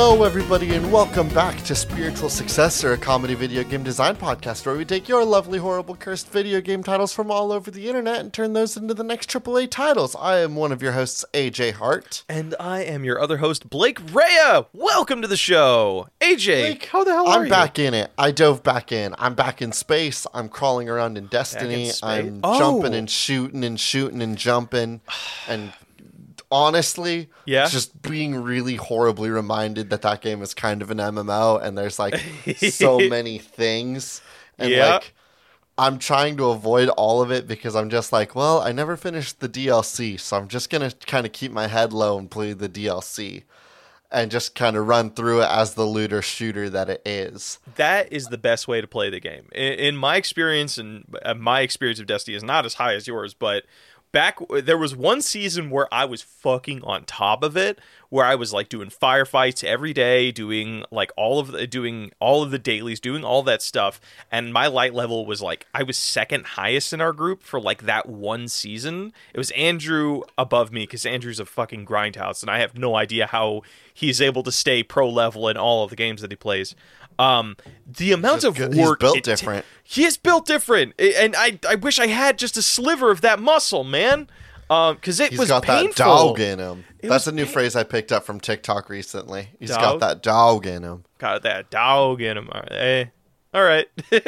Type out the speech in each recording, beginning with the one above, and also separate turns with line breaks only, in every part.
Hello, everybody, and welcome back to Spiritual Successor, a comedy video game design podcast where we take your lovely, horrible, cursed video game titles from all over the internet and turn those into the next AAA titles. I am one of your hosts, AJ Hart.
And I am your other host, Blake Rhea. Welcome to the show. AJ,
Blake,
how the hell are you?
I'm back in it. I dove back in. I'm back in space. I'm crawling around in Destiny.
space?
I'm
Oh.
jumping and shooting and shooting and jumping. And honestly,
Yeah?
just being really horribly reminded that that game is kind of an MMO and there's like so many things. And
Yeah.
like, I'm trying to avoid all of it because I'm just like, well, I never finished the DLC, so I'm just gonna kind of keep my head low and play the DLC, and just kind of run through it as the looter shooter that it is.
That is the best way to play the game. In, in my experience, and uh, my experience of Destiny is not as high as yours, but back there was one season where I was fucking on top of it, where I was like doing firefights every day, doing like all of the doing all of the dailies, doing all that stuff, and my light level was like I was second highest in our group for like that one season. It was Andrew above me because Andrew's a fucking grindhouse, and I have no idea how he's able to stay pro level in all of the games that he plays. Um, the amount of
good- he's built different.
he is built different, and I I wish I had just a sliver of that muscle, man. Um, because it
He's
was
got
painful.
that dog in him.
It
That's a new
pain-
phrase I picked up from TikTok recently. He's
Dog?
got that dog in him.
Got that dog in him. All right. Eh. All right.
you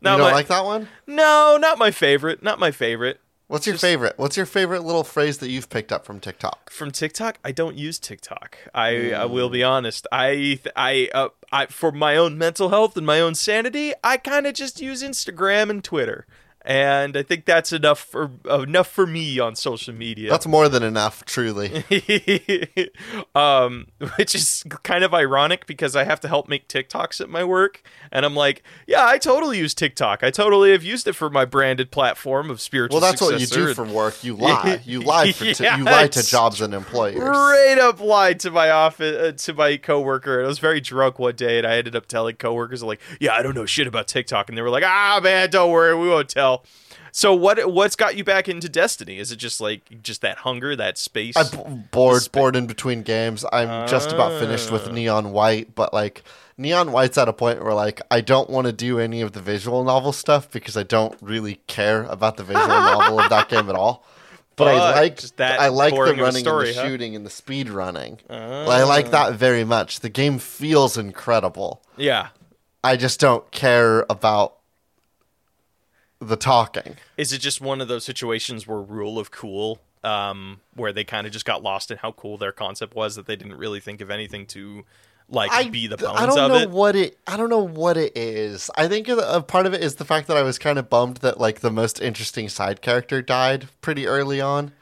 not
don't
my,
like that one?
no, not my favorite. Not my favorite.
What's your
Just-
favorite? What's your favorite little phrase that you've picked up from TikTok?
From TikTok, I don't use TikTok. I, I will be honest. I I uh, I for my own mental health and my own sanity, I kind of just use Instagram and Twitter. And I think that's enough for enough for me on social media.
That's more than enough, truly.
um, which is kind of ironic because I have to help make TikToks at my work, and I'm like, yeah, I totally use TikTok. I totally have used it for my branded platform of spiritual.
Well, that's what you do
and
for work. You lie. You lie for t-
Yeah,
you lie to jobs and employers.
Straight up lied to my office uh, to my coworker. And I was very drunk one day, and I ended up telling coworkers like, "Yeah, I don't know shit about TikTok," and they were like, "Ah, man, don't worry, we won't tell." So what what's got you back into Destiny? Is it just like just that hunger, that space?
I'm b- bored,
spa-
bored in between games. I'm just about finished with
Ah.
Neon White, but like Neon White's at a point where like I don't want to do any of the visual novel stuff because I don't really care about the visual novel of that game at all. But, I like
that
I like the
boring of a
running
story,
and the
huh?
shooting and the speed running. I like that very much. The game feels incredible.
yeah.
I just don't care about the talking.
Is it just one of those situations where rule of cool, um, where they kind of just got lost in how cool their concept was that they didn't really think of anything to like
I,
be the
th-
bones
I don't
of
know
it?
what it. I don't know what it is. I think a, a part of it is the fact that I was kind of bummed that like the most interesting side character died pretty early on.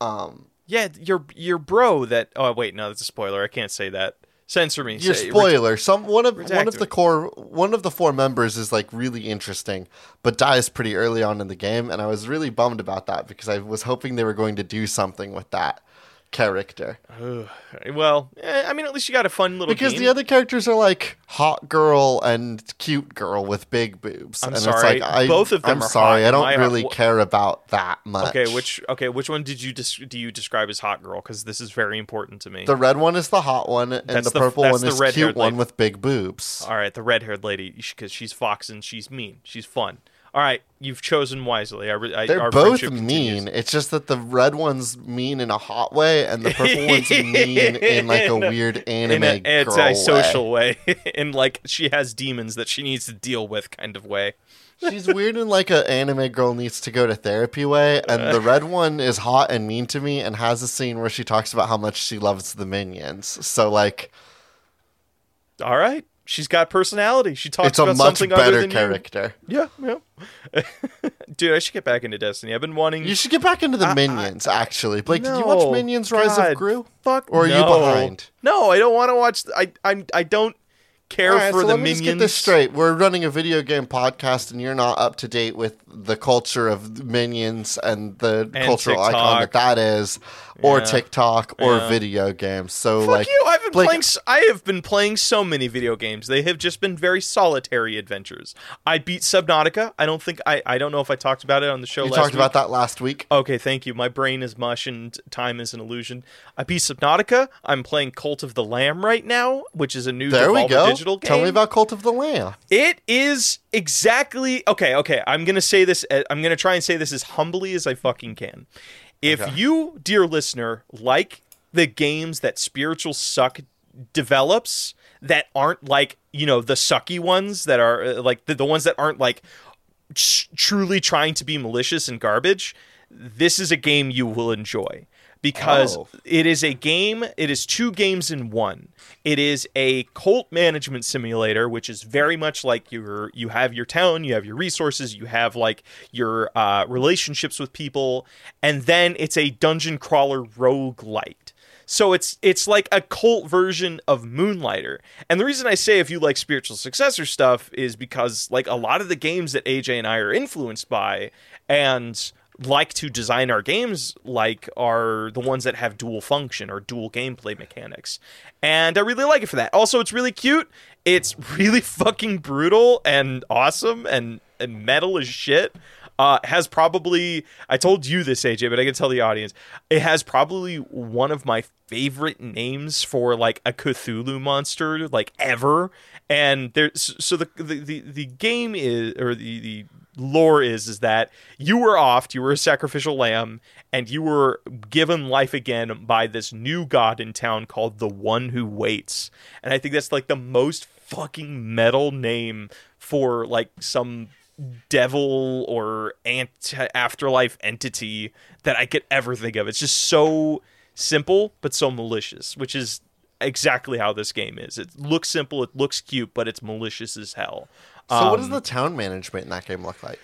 Um,
Yeah, your your bro that. Oh wait, no, that's a spoiler. I can't say that. Censor me.
your
Say-
spoiler. Some one of one of the core one of the four members is like really interesting, but dies pretty early on in the game, and I was really bummed about that because I was hoping they were going to do something with that character.
Ugh. well, eh, I mean, at least you got a fun little.
Because
game.
the other characters are like hot girl and cute girl with big boobs.
I'm
and
sorry,
It's like, I,
both of them
I'm
are
sorry,
hot.
I don't
My-
really
wh-
care about that much.
Okay, which okay, which one did you des- do you describe as hot girl? Because this is very important to me.
the red one is the hot one, and
That's
the
the-
purple
that's
one
the
is
red-haired
cute one with big boobs.
All right, the red haired lady, because she's fox and she's mean. She's fun. All right, you've chosen wisely. I, I,
They're both mean.
continues.
It's just that the red one's mean in a hot way, and the purple one's mean in like a weird anime
in an antisocial way, in like she has demons that she needs to deal with, kind of way.
way. She's weird in like a anime girl needs to go to therapy way, and the red one is hot and mean to me, and has a scene where she talks about how much she loves the minions. So like.
All right, she's got personality. She talks
it's
about something other than you.
character.
Yeah, yeah. Dude, I should get back into Destiny. I've been wanting.
You should get back into the
I-
Minions, actually. Blake, did you watch Minions Rise
God,
of Gru?
Fuck.
Or are you
no.
behind?
No, I don't want to watch. I I I don't care
right,
for
so
the
let me
minions.
just get this straight. We're running a video game podcast, and you're not up to date with the culture of minions and the
And
cultural icon that that is, or
Yeah.
TikTok, or
Yeah.
video games. So,
Fuck
like,
you! I've been
Blake-
playing. I have been playing so many video games. They have just been very solitary adventures. I beat Subnautica. I don't think I. I don't know if I talked about it on the show. Last week.
You talked
week.
about that last week.
Okay, thank you. My brain is mush and time is an illusion. I beat Subnautica. I'm playing Cult of the Lamb right now, which is a new
There we go.
Digital game.
Tell me about Cult of the Lamb.
It is exactly okay. Okay, I'm gonna say this. uh, I'm gonna try and say this as humbly as I fucking can. If
Okay.
you, dear listener, like the games that Spiritual Suck develops, that aren't like you know the sucky ones that are uh, like the, the ones that aren't like tr- truly trying to be malicious and garbage, this is a game you will enjoy because
Oh.
it is a game, it is two games in one. It is a cult management simulator which is very much like your you have your town, you have your resources, you have like your uh, relationships with people and then it's a dungeon crawler roguelite. So it's it's like a cult version of Moonlighter. And the reason I say if you like spiritual successor stuff is because like a lot of the games that AJ and I are influenced by and like to design our games like are the ones that have dual function or dual gameplay mechanics. And I really like it for that. Also, it's really cute. It's really fucking brutal and awesome and, and metal as shit uh, has probably I told you this AJ, but I can tell the audience it has probably one of my favorite names for like a Cthulhu monster like ever. And there's so the the the, game is or the the lore is is that you were offed, you were a sacrificial lamb, and you were given life again by this new god in town called the One Who Waits. And I think that's like the most fucking metal name for like some devil or afterlife entity that I could ever think of. It's just so simple but so malicious, which is exactly how this game is. It looks simple, it looks cute, but it's malicious as hell.
So, what does
Um,
the town management in that game look like?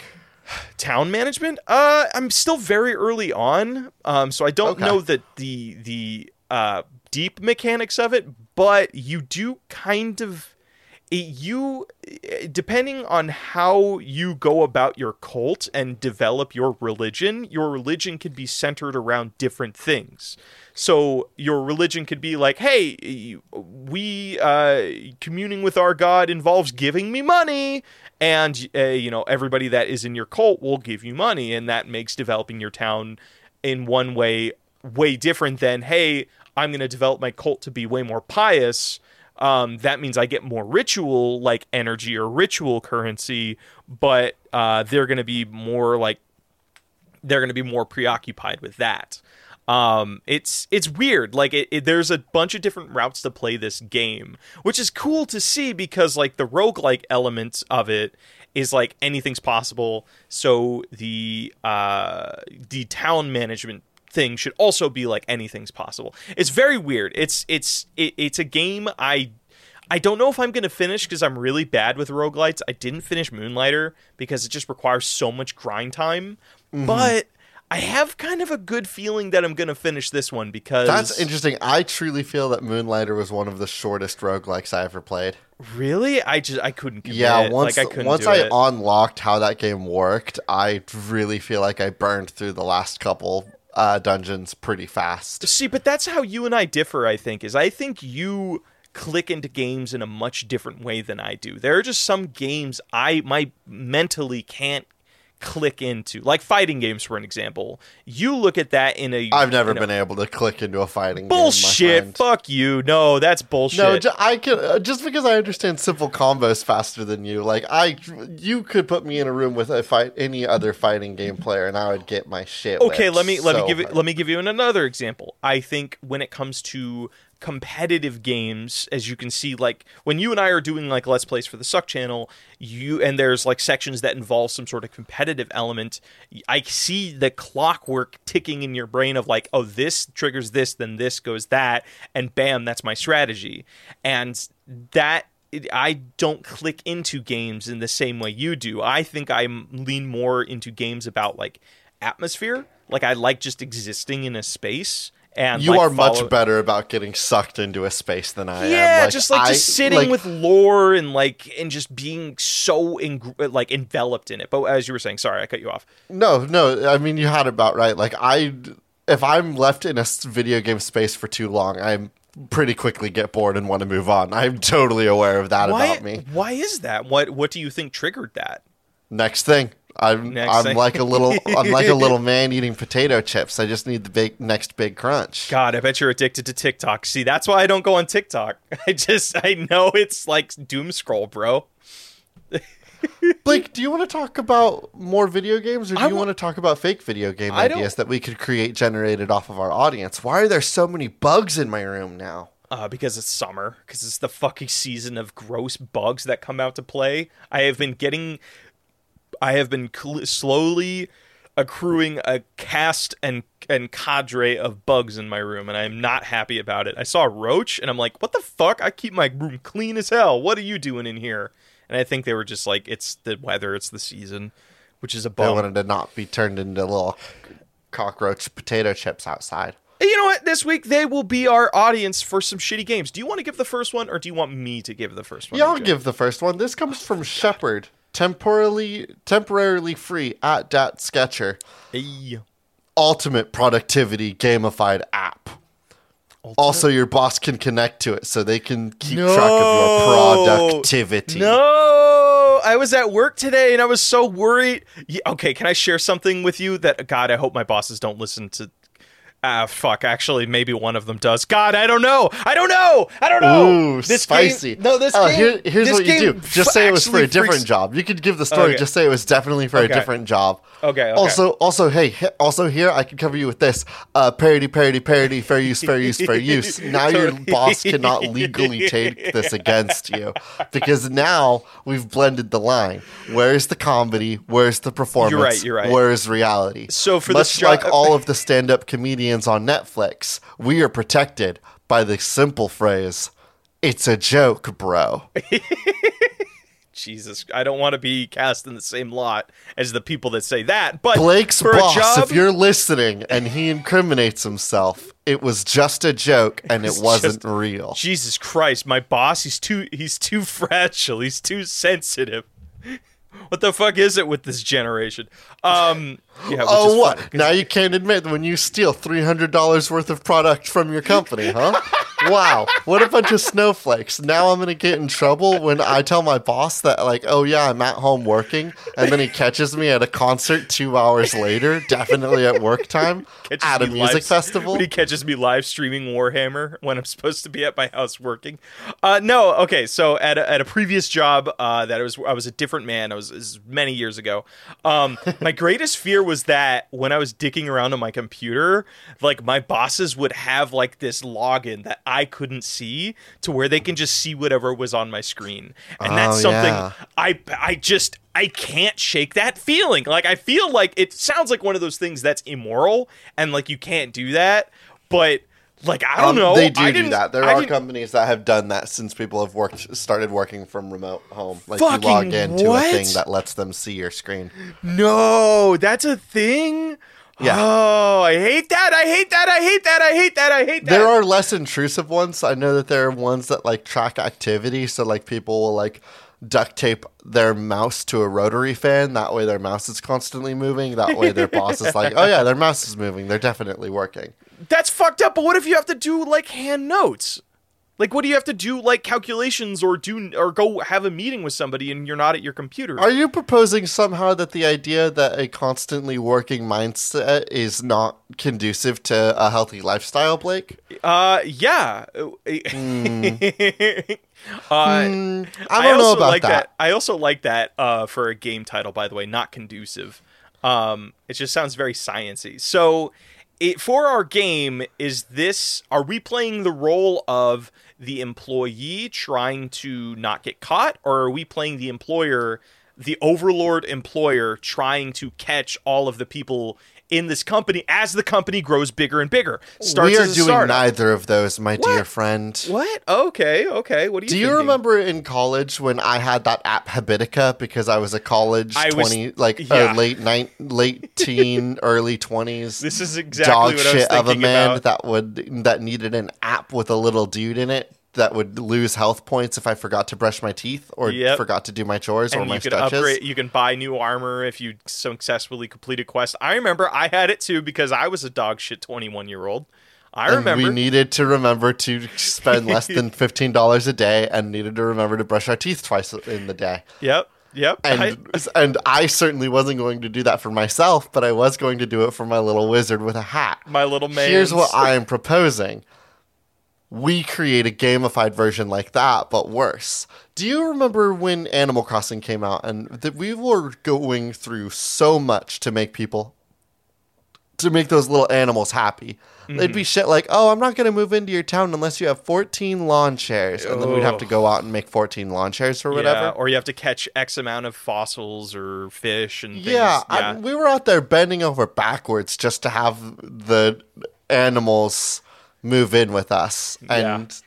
town management? Uh, I'm still very early on, um, so I don't
Okay.
know that the the uh, deep mechanics of it, but you do kind of you depending on how you go about your cult and develop your religion your religion could be centered around different things. So your religion could be like hey we uh, communing with our god involves giving me money and uh, you know everybody that is in your cult will give you money and that makes developing your town in one way way different than hey i'm going to develop my cult to be way more pious um, that means I get more ritual like energy or ritual currency, but uh, they're going to be more like they're going to be more preoccupied with that. Um, it's it's weird. Like it, it, there's a bunch of different routes to play this game, which is cool to see because like the roguelike elements of it is like anything's possible. So the uh, the town management thing should also be like anything's possible. It's very weird. It's it's it, it's a game I I don't know if I'm going to finish because I'm really bad with roguelites. I didn't finish Moonlighter because it just requires so much grind time. Mm-hmm. But I have kind of a good feeling that I'm going to finish this one because
That's interesting. I truly feel that Moonlighter was one of the shortest roguelikes I ever played.
really I just I couldn't commit.
Yeah, once
like I couldn't
once I
it.
unlocked how that game worked, I really feel like I burned through the last couple uh, dungeons pretty fast.
See, but that's how you and I differ, I think, is I think you click into games in a much different way than I do. There are just some games I my mentally can't click into. Like fighting games for an example. You look at that in a
I've never been able to click into a fighting
Bullshit.
game.
Fuck you. No, that's bullshit.
No, ju- I can uh, just because I understand simple combos faster than you. Like I, you could put me in a room with a fight any other fighting game player, and I would get my shit.
okay, let me let
so
me give
hard.
let me give you another example. I think when it comes to competitive games, as you can see, like when you and I are doing like let's plays for the Suck channel, you and there's like sections that involve some sort of competitive element. I see the clockwork ticking in your brain of like, oh, this triggers this, then this goes that, and bam, that's my strategy, and that I don't click into games in the same way you do. I think I lean more into games about like atmosphere. Like I like just existing in a space and
You
like,
are
follow-
much better about getting sucked into a space than I am.
Yeah,
Like,
just like
I-
just sitting
like,
with lore and like and just being so eng- like enveloped in it. But as you were saying, sorry, I cut you off.
No, no. I mean, you had about right. Like I, if I'm left in a video game space for too long, I'm pretty quickly get bored and want to move on. I'm totally aware of that
Why?
about me.
Why is that? What What do you think triggered that?
Next thing. I'm
Next
I'm
thing.
like a little I'm like a little man eating potato chips. I just need the big next big crunch.
God, I bet you're addicted to TikTok. See, that's why I don't go on TikTok. I just I know it's like doom scroll, bro.
Blake, do you want to talk about more video games, or do
I
you
wa-
want to talk about fake video game
I don't-
ideas that we could create generated off of our audience? Why are there so many bugs in my room now?
Uh, because it's summer, because it's the fucking season of gross bugs that come out to play. I have been getting, I have been cl- slowly accruing a cast and and cadre of bugs in my room, and I am not happy about it. I saw a roach, and I'm like, what the fuck? I keep my room clean as hell. What are you doing in here? And I think they were just like, it's the weather, it's the season, which is a
They
bum.
wanted to not be turned into little cockroach potato chips outside.
You know what? This week they will be our audience for some shitty games. Do you want to give the first one, or do you want me to give the first one?
Yeah, I'll give the first one. This comes from Shepard, temporarily temporarily free at Dat Sketcher.
Hey.
Ultimate productivity gamified app. Also, your boss can connect to it, so they can keep track of your productivity.
No, I was at work today and I was so worried. Yeah, okay, can I share something with you that God, I hope my bosses don't listen to Ah, fuck. Actually, maybe one of them does. God, I don't know. I don't know. I don't know.
Ooh,
this
spicy.
Game, no, this
Oh,
game.
here- here's
this
what you do. Just say it was for a different
freaks-
job. You could give the story.
Okay.
Just say it was definitely for
Okay.
a different job.
Okay, okay.
Also, also, hey, also here I can cover you with this. Uh, parody, parody, parody. Fair use, fair use, fair use. Now your boss cannot legally take this against you because now we've blended the line. Where's the comedy? Where's the performance?
you're right. You're right.
Where's reality?
So for
much
this job-
like all of the stand-up comedians on Netflix, we are protected by the simple phrase, "It's a joke, bro."
Jesus, I don't want to be cast in the same lot as the people that say that. But
Blake's
for
boss,
job,
if you're listening and he incriminates himself, it was just a joke and it wasn't
just-
real.
Jesus Christ, my boss, he's too he's too fragile. He's too sensitive. What the fuck is it with this generation? Um yeah,
Oh, what?
funny.
Now you can't admit when you steal $300 worth of product from your company, huh? wow. What a bunch of snowflakes. Now I'm going to get in trouble when I tell my boss that, like, oh, yeah, I'm at home working. And then he catches me at a concert two hours later, definitely at work time,
Catches
at a music
live-
festival.
He catches me live streaming Warhammer when I'm supposed to be at my house working. Uh, no, okay. So at a, at a previous job uh, that I was I was a different man. I was, was many years ago. Um, my greatest fear was that when I was dicking around on my computer, like my bosses would have like this login that I couldn't see to where they can just see whatever was on my screen, and that's
Oh,
something
yeah.
I I just I can't shake that feeling. Like I feel like it sounds like one of those things that's immoral and like you can't do that, but like I don't
Um,
know.
They do
I
do that. There
I
are
didn't-
companies that have done that since people have worked started working from remote home. Like
Fucking
you log into
what?
a thing that lets them see your screen.
No, that's a thing.
Yeah.
Oh, I hate that. I hate that. I hate that. I hate that. I hate that.
There are less intrusive ones. I know that there are ones that like track activity, so like people will like duct tape their mouse to a rotary fan. That way their mouse is constantly moving. That way their boss is like, "Oh yeah, their mouse is moving. They're definitely working."
That's fucked up. But what if you have to do like hand notes? Like, what do you have to do, like calculations, or do, or go have a meeting with somebody, and you're not at your computer?
Are you proposing somehow that the idea that a constantly working mindset is not conducive to a healthy lifestyle, Blake?
Uh, yeah. uh,
Hmm, I don't know
also
about
like
that.
I also like that uh, for a game title, by the way, not conducive. Um, it just sounds very sciency. So, it, for our game, is this? Are we playing the role of the employee trying to not get caught, or are we playing the employer the overlord employer trying to catch all of the people in this company as the company grows bigger and bigger. Starts
we are doing
startup.
neither of those, my dear friend.
What? Okay, okay. What do you
Do you remember in college when I had that app Habitica because I was a college
I was-
like
yeah.
uh, late nine late teen early twenties
This is exactly
dog
what I was
shit of a man
about.
that would that needed an app with a little dude in it that would lose health points if I forgot to brush my teeth or
Yep.
forgot to do my chores or
and
my
you can
stretches.
upgrade you can buy new armor if you successfully complete a quest i remember i had it too because i was a dog shit 21 year old i
and
remember
we needed to remember to spend less than fifteen dollars a day, and needed to remember to brush our teeth twice in the day.
yep yep
And
I-
and I certainly wasn't going to do that for myself, but I was going to do it for my little wizard with a hat.
my little man
Here's what I am proposing. We create a gamified version like that, but worse. Do you remember when Animal Crossing came out and that we were going through so much to make people to make those little animals happy? They'd be mm-hmm. shit like, "Oh, I'm not going to move into your town unless you have 14 lawn chairs." And then we'd have to go out and make 14 lawn chairs or
yeah,
whatever.
or you have to catch x amount of fossils or fish and things.
Yeah,
yeah
I, we were out there bending over backwards just to have the animals move in with us.
Yeah.
And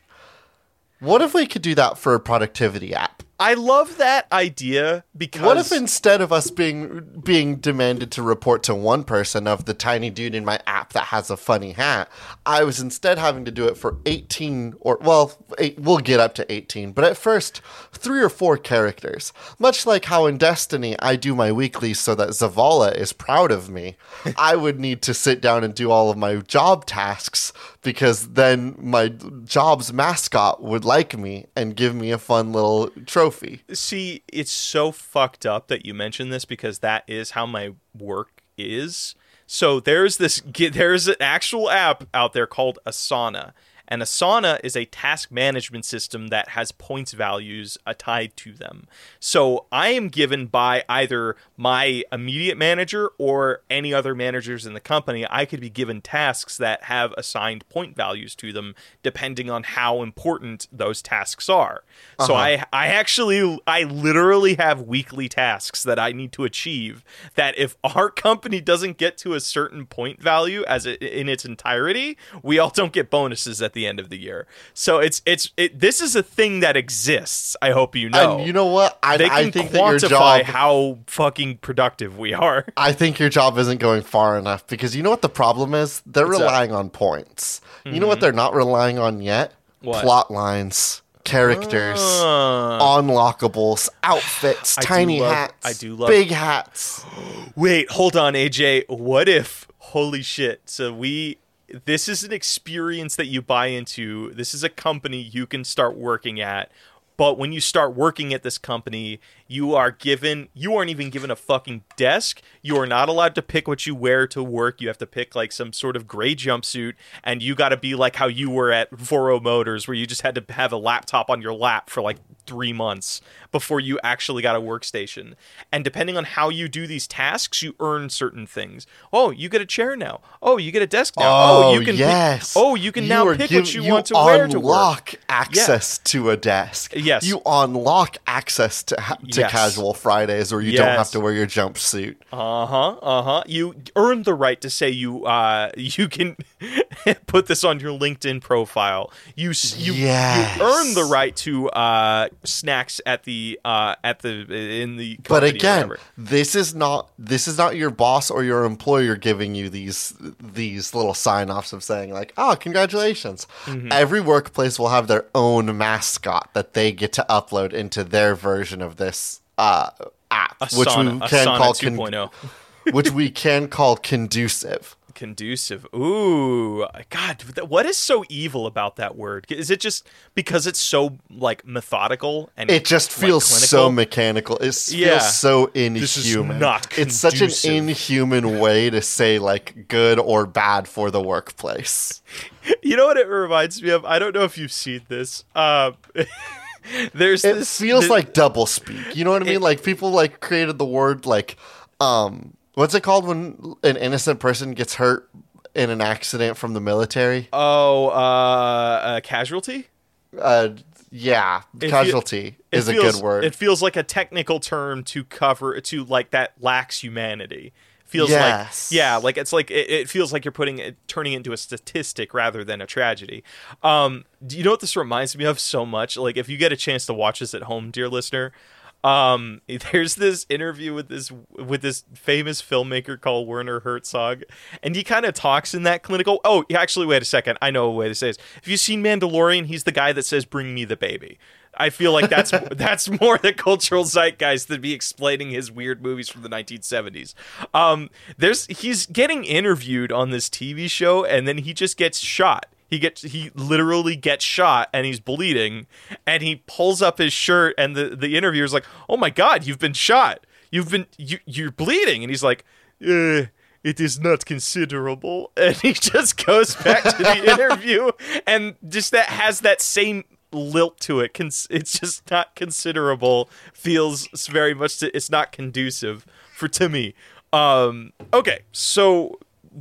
what if we could do that for a productivity app?
I love that idea because
What if instead of us being being demanded to report to one person of the tiny dude in my app that has a funny hat, I was instead having to do it for 18 or well, eight, we'll get up to 18, but at first 3 or 4 characters. Much like how in Destiny I do my weekly so that Zavala is proud of me. I would need to sit down and do all of my job tasks because then my job's mascot would like me and give me a fun little trophy.
See, it's so fucked up that you mentioned this because that is how my work is. So there's this there's an actual app out there called Asana. And Asana is a task management system that has points values uh, tied to them. So I am given by either my immediate manager or any other managers in the company, I could be given tasks that have assigned point values to them depending on how important those tasks are. So I I actually I literally have weekly tasks that I need to achieve that if our company doesn't get to a certain point value as it, in its entirety, we all don't get bonuses at the end of the year. So it's it's it, this is a thing that exists. I hope you know.
And you know what? I,
they can
I think that your
quantify
job.
how fucking productive we are.
I think your job isn't going far enough because you know what the problem is? They're
What's? Mm-hmm.
relying on points. You know what they're not relying on yet?
What?
Plot lines, characters,
Uh,
unlockables, outfits,
I
tiny
love-
hats,
I do love-
big hats.
Wait, hold on, AJ. What if? Holy shit! So we. This is an experience that you buy into. This is a company you can start working at. But when you start working at this company, you are given, you aren't even given a fucking desk. You are not allowed to pick what you wear to work. You have to pick like some sort of gray jumpsuit, and you got to be like how you were at Voro Motors, where you just had to have a laptop on your lap for like three months before you actually got a workstation. And depending on how you do these tasks, you earn certain things. Oh, you get a chair now. Oh, you get a desk now. Oh, oh you can pick-
yes.
oh, you can now pick
giv-
what you, want to wear to work.
unlock access to a desk.
Yes.
You unlock access to ha- to
Yes.
casual Fridays, or you don't have to wear your jumpsuit.
Uh huh. Uh huh. You earn the right to say you uh you can put this on your LinkedIn profile. You you
Yes.
you earn the right to uh snacks at the uh at the in the
But again, this is not this is not your boss or your employer giving you these these little sign offs of saying like, "Oh, congratulations."
Mm-hmm.
Every workplace will have their own mascot that they get to upload into their version of this uh, app, which we can call
2.0.
con- which we can call conducive.
conducive. Ooh, God, what is so evil about that word? Is it just because it's so like methodical and
It just
like,
feels so mechanical. It feels
Yeah.
so
is
inhuman.
not
it's such an inhuman way to say like good or bad for the workplace.
You know what it reminds me of? I don't know if you've seen this. Uh, there's
It
this
feels like double speak. You know what I mean?
It-
like people like created the word like um what's it called when an innocent person gets hurt in an accident from the military?
oh, uh, uh, casualty.
Uh yeah,
It
casualty
It
is a
feels-
good word.
It feels like a technical term to cover to like that lacks humanity. Feels
Yes.
like yeah, like it's like it, it feels like you're putting it turning it into a statistic rather than a tragedy. Um, do you know what this reminds me of so much? Like if you get a chance to watch this at home, dear listener, um, there's this interview with this with this famous filmmaker called Werner Herzog, and he kind of talks in that clinical. Oh, actually, wait a second. I know a way to say this. Have you seen Mandalorian? He's the guy that says, "Bring me the baby." I feel like that's that's more the cultural zeitgeist than be explaining his weird movies from the 1970s. Um, there's he's getting interviewed on this TV show, and then he just gets shot. He gets he literally gets shot and he's bleeding and he pulls up his shirt and the the interviewer's like, "Oh my god, you've been shot. You've been you you're bleeding." And he's like, uh, it is not considerable. And he just goes back to the interview and just that has that same lilt to it. It's just not considerable. Feels very much to, it's not conducive for to me. Um okay, so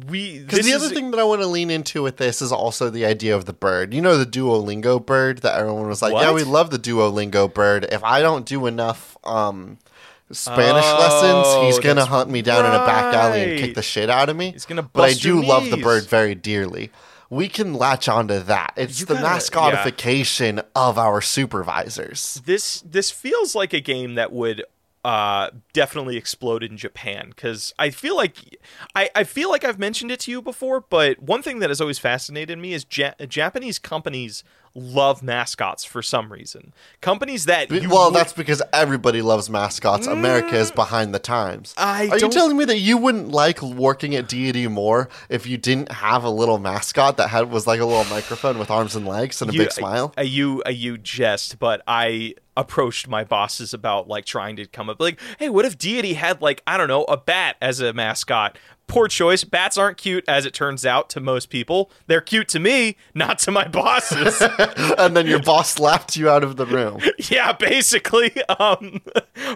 we
Because the
is-
other thing that I want to lean into with this is also the idea of the bird. You know, the Duolingo bird that everyone was like, "Yeah, we love the Duolingo bird. If I don't do enough um, Spanish
Oh,
lessons, he's gonna hunt me down in a back alley and kick the shit out of me."
He's gonna
But I do love the bird very dearly. We can latch onto that. It's
You
the
gotta-
mascotification of our supervisors.
this this feels like a game that would uh definitely explode in Japan cuz I feel like I I feel like I've mentioned it to you before but one thing that has always fascinated me is ja- Japanese companies love mascots for some reason. Companies that you
well,
would-
that's because everybody loves mascots. America is behind the times.
Mm. I
Are you telling me that you wouldn't like working at deity more if you didn't have a little mascot that had was like a little microphone with arms and legs and a
you,
big smile?
A, you a you jest, but I approached my bosses about like trying to come up like, hey, what if Deity had like I don't know a bat as a mascot? Poor choice. Bats aren't cute, as it turns out, to most people. They're cute to me, not to my bosses.
and then your boss laughed you out of the room.
yeah, basically. Um,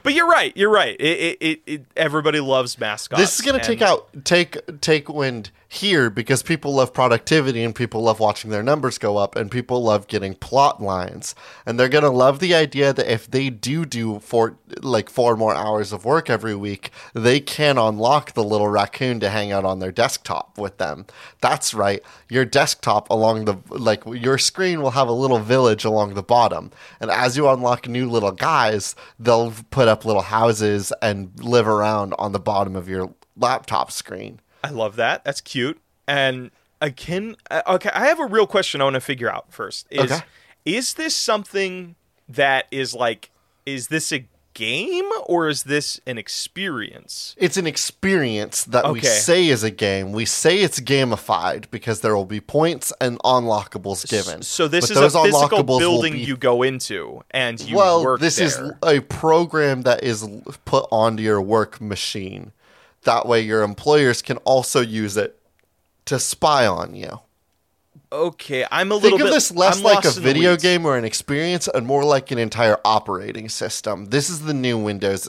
but you're right. You're right. It, it, it, everybody loves mascots.
This is going to
and-
take out take take wind here because people love productivity and people love watching their numbers go up and people love getting plot lines. And they're going to love the idea that if they do do four like four more hours of work every week they can unlock the little raccoon to hang out on their desktop with them. That's right. Your desktop along the like your screen will have a little village along the bottom. And as you unlock new little guys they'll put up little houses and live around on the bottom of your laptop screen
I love that. That's cute. And again, uh, okay, I have a real question I want to figure out first. Is
Okay.
is this something that is like is this a game or is this an experience?
It's an experience that we say is a game. We say it's gamified because there will be points and unlockables given.
So this
But
is a physical building
be-
you go into and you
well,
work
this is a program that is put onto your work machine. That way, your employers can also use it to spy on you.
okay. I'm a little
Think of
bit
this less
I'm
like a
lost in the
video game or an experience and more like an entire operating system. This is the new Windows.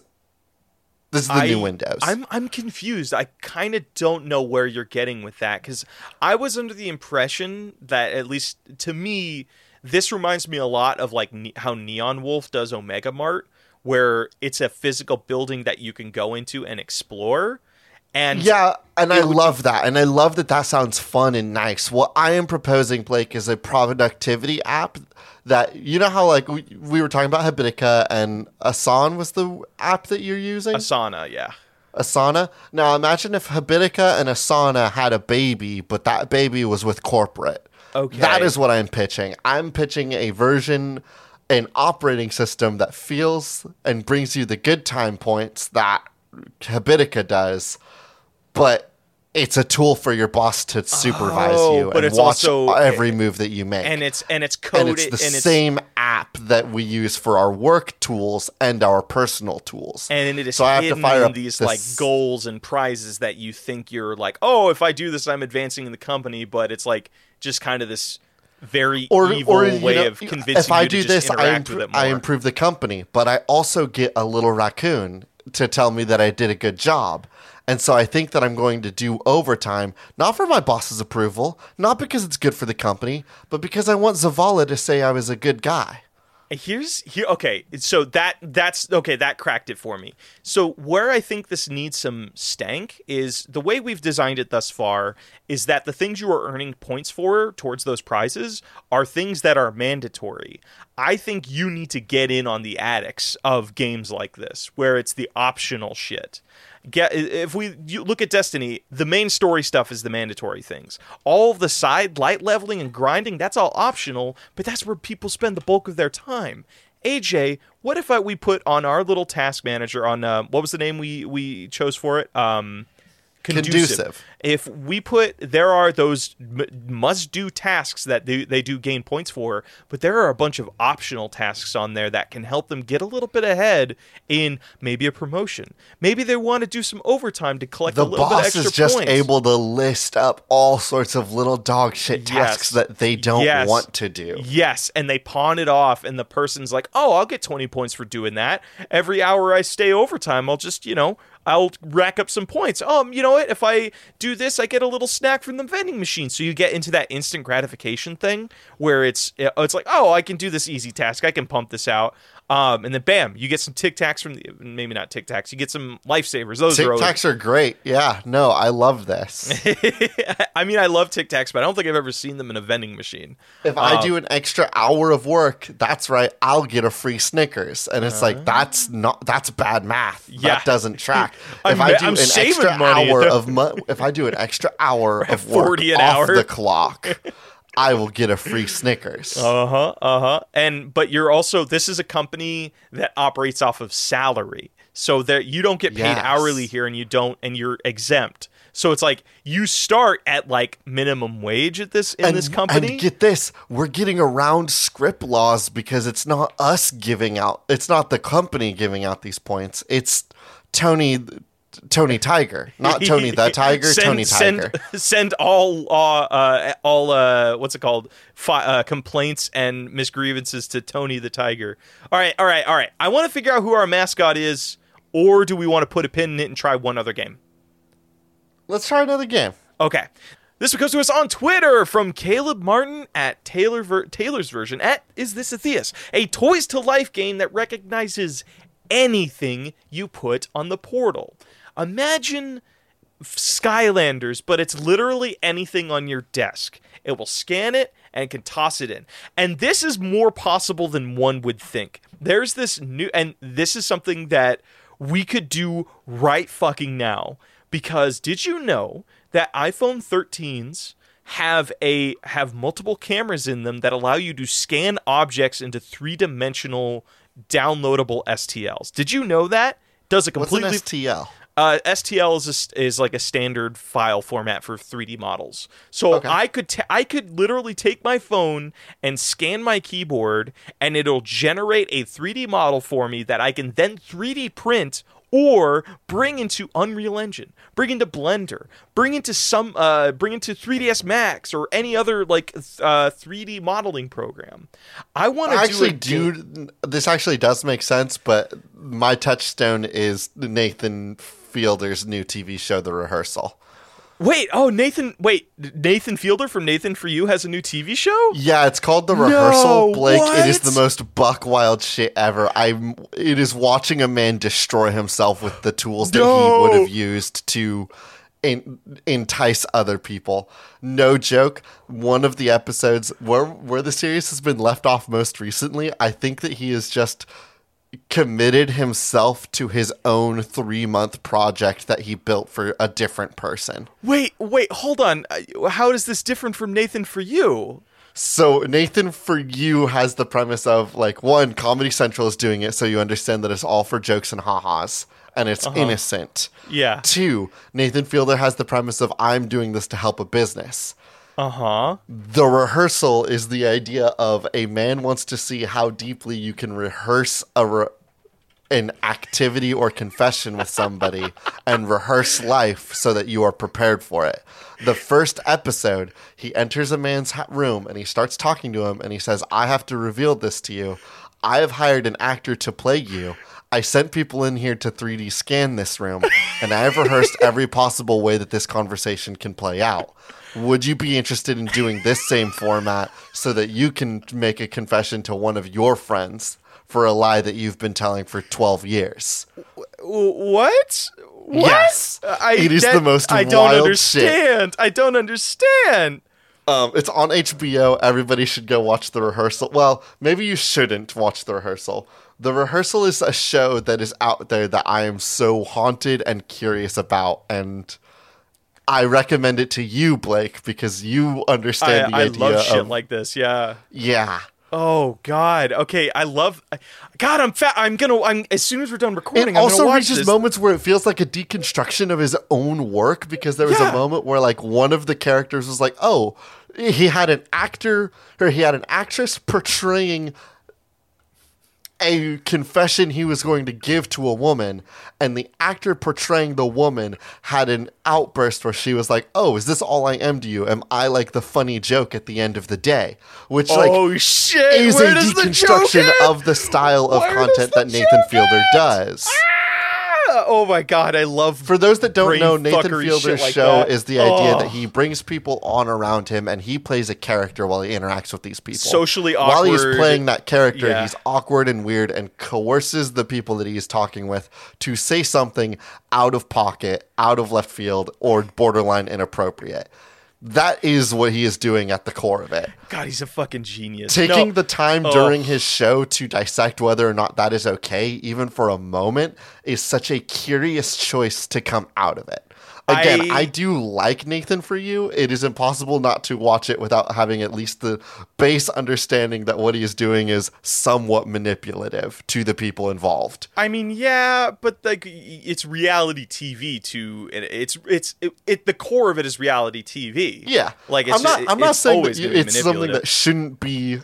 This is the
I-
new Windows.
I'm I'm confused. I kind of don't know where you're getting with that because I was under the impression that at least to me, this reminds me a lot of like ne- how Meow Wolf does Omega Mart, where it's a physical building that you can go into and explore. And
Yeah, and I
would-
love that. And I love that that sounds fun and nice. What I am proposing, Blake, is a productivity app that, you know how, like, we, we were talking about Habitica and Asan was the app that you're using?
Asana, yeah.
Asana? Now imagine if Habitica and Asana had a baby, but that baby was with corporate.
Okay.
That is what I'm pitching. I'm pitching a version, an operating system that feels and brings you the good time points that Habitica does, but it's a tool for your boss to supervise
Oh,
you and
it's
watch
also-
every move that you make.
And it's and it's
and
coded
it's the
and it's
same app that we use for our work tools and our personal tools.
and it is
So I have to fire up
these
this-
like goals and prizes that you think you're like, oh, if I do this, I'm advancing in the company. But it's like just kind of this very evil
you
way
know,
of convincing
if I do this, I,
interact
impro-
with it more.
I improve the company, but I also get a little raccoon to tell me that I did a good job. And so I think that I'm going to do overtime, not for my boss's approval, not because it's good for the company, but because I want Zavala to say I was a good guy.
Here's here okay, so that that's okay, that cracked it for me. So where I think this needs some stank is the way we've designed it thus far is that the things you are earning points for towards those prizes are things that are mandatory. I think you need to get in on the addicts of games like this where it's the optional shit get if we look at Destiny, the main story stuff is the mandatory things. All of the side light leveling and grinding, that's all optional, but that's where people spend the bulk of their time. AJ, what if I, we put on our little task manager on uh, what was the name we we chose for it? Um,
conducive. conducive
if we put there are those m- must do tasks that they, they do gain points for but there are a bunch of optional tasks on there that can help them get a little bit ahead in maybe a promotion maybe they want to do some overtime to collect
the
a little
boss
bit extra
is just
points.
able to list up all sorts of little dog shit tasks
Yes.
that they don't
Yes.
want to do
Yes, and they pawn it off, and the person's like, "Oh, I'll get twenty points for doing that. Every hour I stay overtime, I'll just, you know, I'll rack up some points. Um, you know what? If I do this, I get a little snack from the vending machine. So you get into that instant gratification thing where it's it's like, oh, I can do this easy task. I can pump this out. Um, and then bam, you get some Tic Tacs from the maybe not Tic Tacs. You get some lifesavers. Those
Tic Tacs are great. Yeah, no, I love this.
I mean, I love Tic Tacs, but I don't think I've ever seen them in a vending machine.
If I
Um,
do an extra hour of work, that's right, I'll get a free Snickers. And it's like that's not that's bad math.
Uh-huh. Yeah.
That doesn't track. If I do
I'm
an extra
money.
hour of mo- if I do an extra hour of work
40 an
off
hour.
the clock, I will get a free Snickers.
Uh huh. Uh huh. And but you're also this is a company that operates off of salary, so that you don't get paid
Yes.
hourly here, and you don't, and you're exempt. So it's like you start at like minimum wage at this in
and,
this company.
And get this, we're getting around script laws because it's not us giving out. It's not the company giving out these points. It's Tony, Tony Tiger, not Tony the Tiger.
Send-
Tony Tiger.
Send, send all uh, uh all uh what's it called Fi- uh, complaints and misgrievances to Tony the Tiger. All right, all right, all right. I want to figure out who our mascot is, or do we want to put a pin in it and try one other game?
Let's try another game.
Okay. This one comes to us on Twitter from Caleb Martin at Taylor ver- Taylor's version at Is This a Theus? A Toys to Life game that recognizes anything you put on the portal. Imagine Skylanders, but it's literally anything on your desk. It will scan it and can toss it in. And this is more possible than one would think. There's this new, and this is something that we could do right fucking now. Because did you know that iPhone 13s have a have multiple cameras in them that allow you to scan objects into three-dimensional downloadable STLs? Did you know that? Does it
What's an
completely
STL?
Uh, STL is a is like a standard file format for 3D models. So
Okay.
I could ta- I could literally take my phone and scan my keyboard, and it'll generate a 3D model for me that I can then 3D print or bring into Unreal Engine, bring into Blender, bring into some uh, bring into 3ds Max or any other like uh, 3D modeling program. I want to
Actually,
do game-
this actually does make sense, but my touchstone is Nathan Fielder's new TV show, The Rehearsal.
Wait, oh Nathan, wait, Nathan Fielder from Nathan for You has a new TV show?
Yeah, it's called The Rehearsal,
No,
Blake. It is the most buck wild shit ever. I'm. It is watching a man destroy himself with the tools that he would have used to en- entice other people. No joke. One of the episodes where where the series has been left off most recently, I think that he is just committed himself to his own three month project that he built for a different person.
Wait, wait, hold on. Uh, How is this different from Nathan for You?
So Nathan for you has the premise of like one Comedy Central is doing it so you understand that it's all for jokes and ha-has and it's innocent.
Yeah.
Two, Nathan Fielder has the premise of I'm doing this to help a business.
Uh huh.
The rehearsal is the idea of a man wants to see how deeply you can rehearse a re- an activity or confession with somebody and rehearse life so that you are prepared for it. The first episode, he enters a man's ha- room and he starts talking to him and he says, "I have to reveal this to you. I have hired an actor to play you. I sent people in here to 3D scan this room and I have rehearsed every possible way that this conversation can play out." Would you be interested in doing this same format so that you can make a confession to one of your friends for a lie that you've been telling for 12 years?
What? What?
Yes.
I,
It is
that-
the most
I don't understand. I don't understand.
Um, it's on HBO. Everybody should go watch the rehearsal. Well, maybe you shouldn't watch the rehearsal. The rehearsal is a show that is out there that I am so haunted and curious about, and I recommend it to you, Blake, because you
I,
understand the
I
idea I
love shit
of
like this. Yeah.
yeah.
Oh God. Okay. I love. God, I'm fat. I'm gonna. I'm as soon as we're done recording.
It
I'm
also reaches
this.
moments where it feels like a deconstruction of his own work because there was
Yeah.
a moment where like one of the characters was like, "Oh, he had an actor or he had an actress portraying a confession he was going to give to a woman and the actor portraying the woman had an outburst where she was like, "Oh, is this all I am to you? Am I like the funny joke at the end of the day?" Which like
oh shit!
is
Where
a
the
deconstruction
joke
of the style of
Where
content that Nathan Fielder does.
Ah! Oh my God! I love.
For those that don't know, Nathan Fielder's
like
show
that.
is the idea
Oh.
that he brings people on around him and he plays a character while he interacts with these people.
Socially awkward.
While he's playing that character,
Yeah.
he's awkward and weird and coerces the people that he's talking with to say something out of pocket, out of left field, or borderline inappropriate. That is what he is doing at the core of it.
God, he's a fucking genius.
Taking
No.
the time
Oh.
during his show to dissect whether or not that is okay, even for a moment, is such a curious choice to come out of it. Again, I,
I-
do like Nathan for you. It is impossible not to watch it without having at least the base understanding that what he is doing is somewhat manipulative to the people involved.
I mean, yeah, but like it's reality TV too, and it's it's it, it the core of it is reality TV.
Yeah,
like it's
I'm not.
just-
I'm not saying that you, it's something that shouldn't be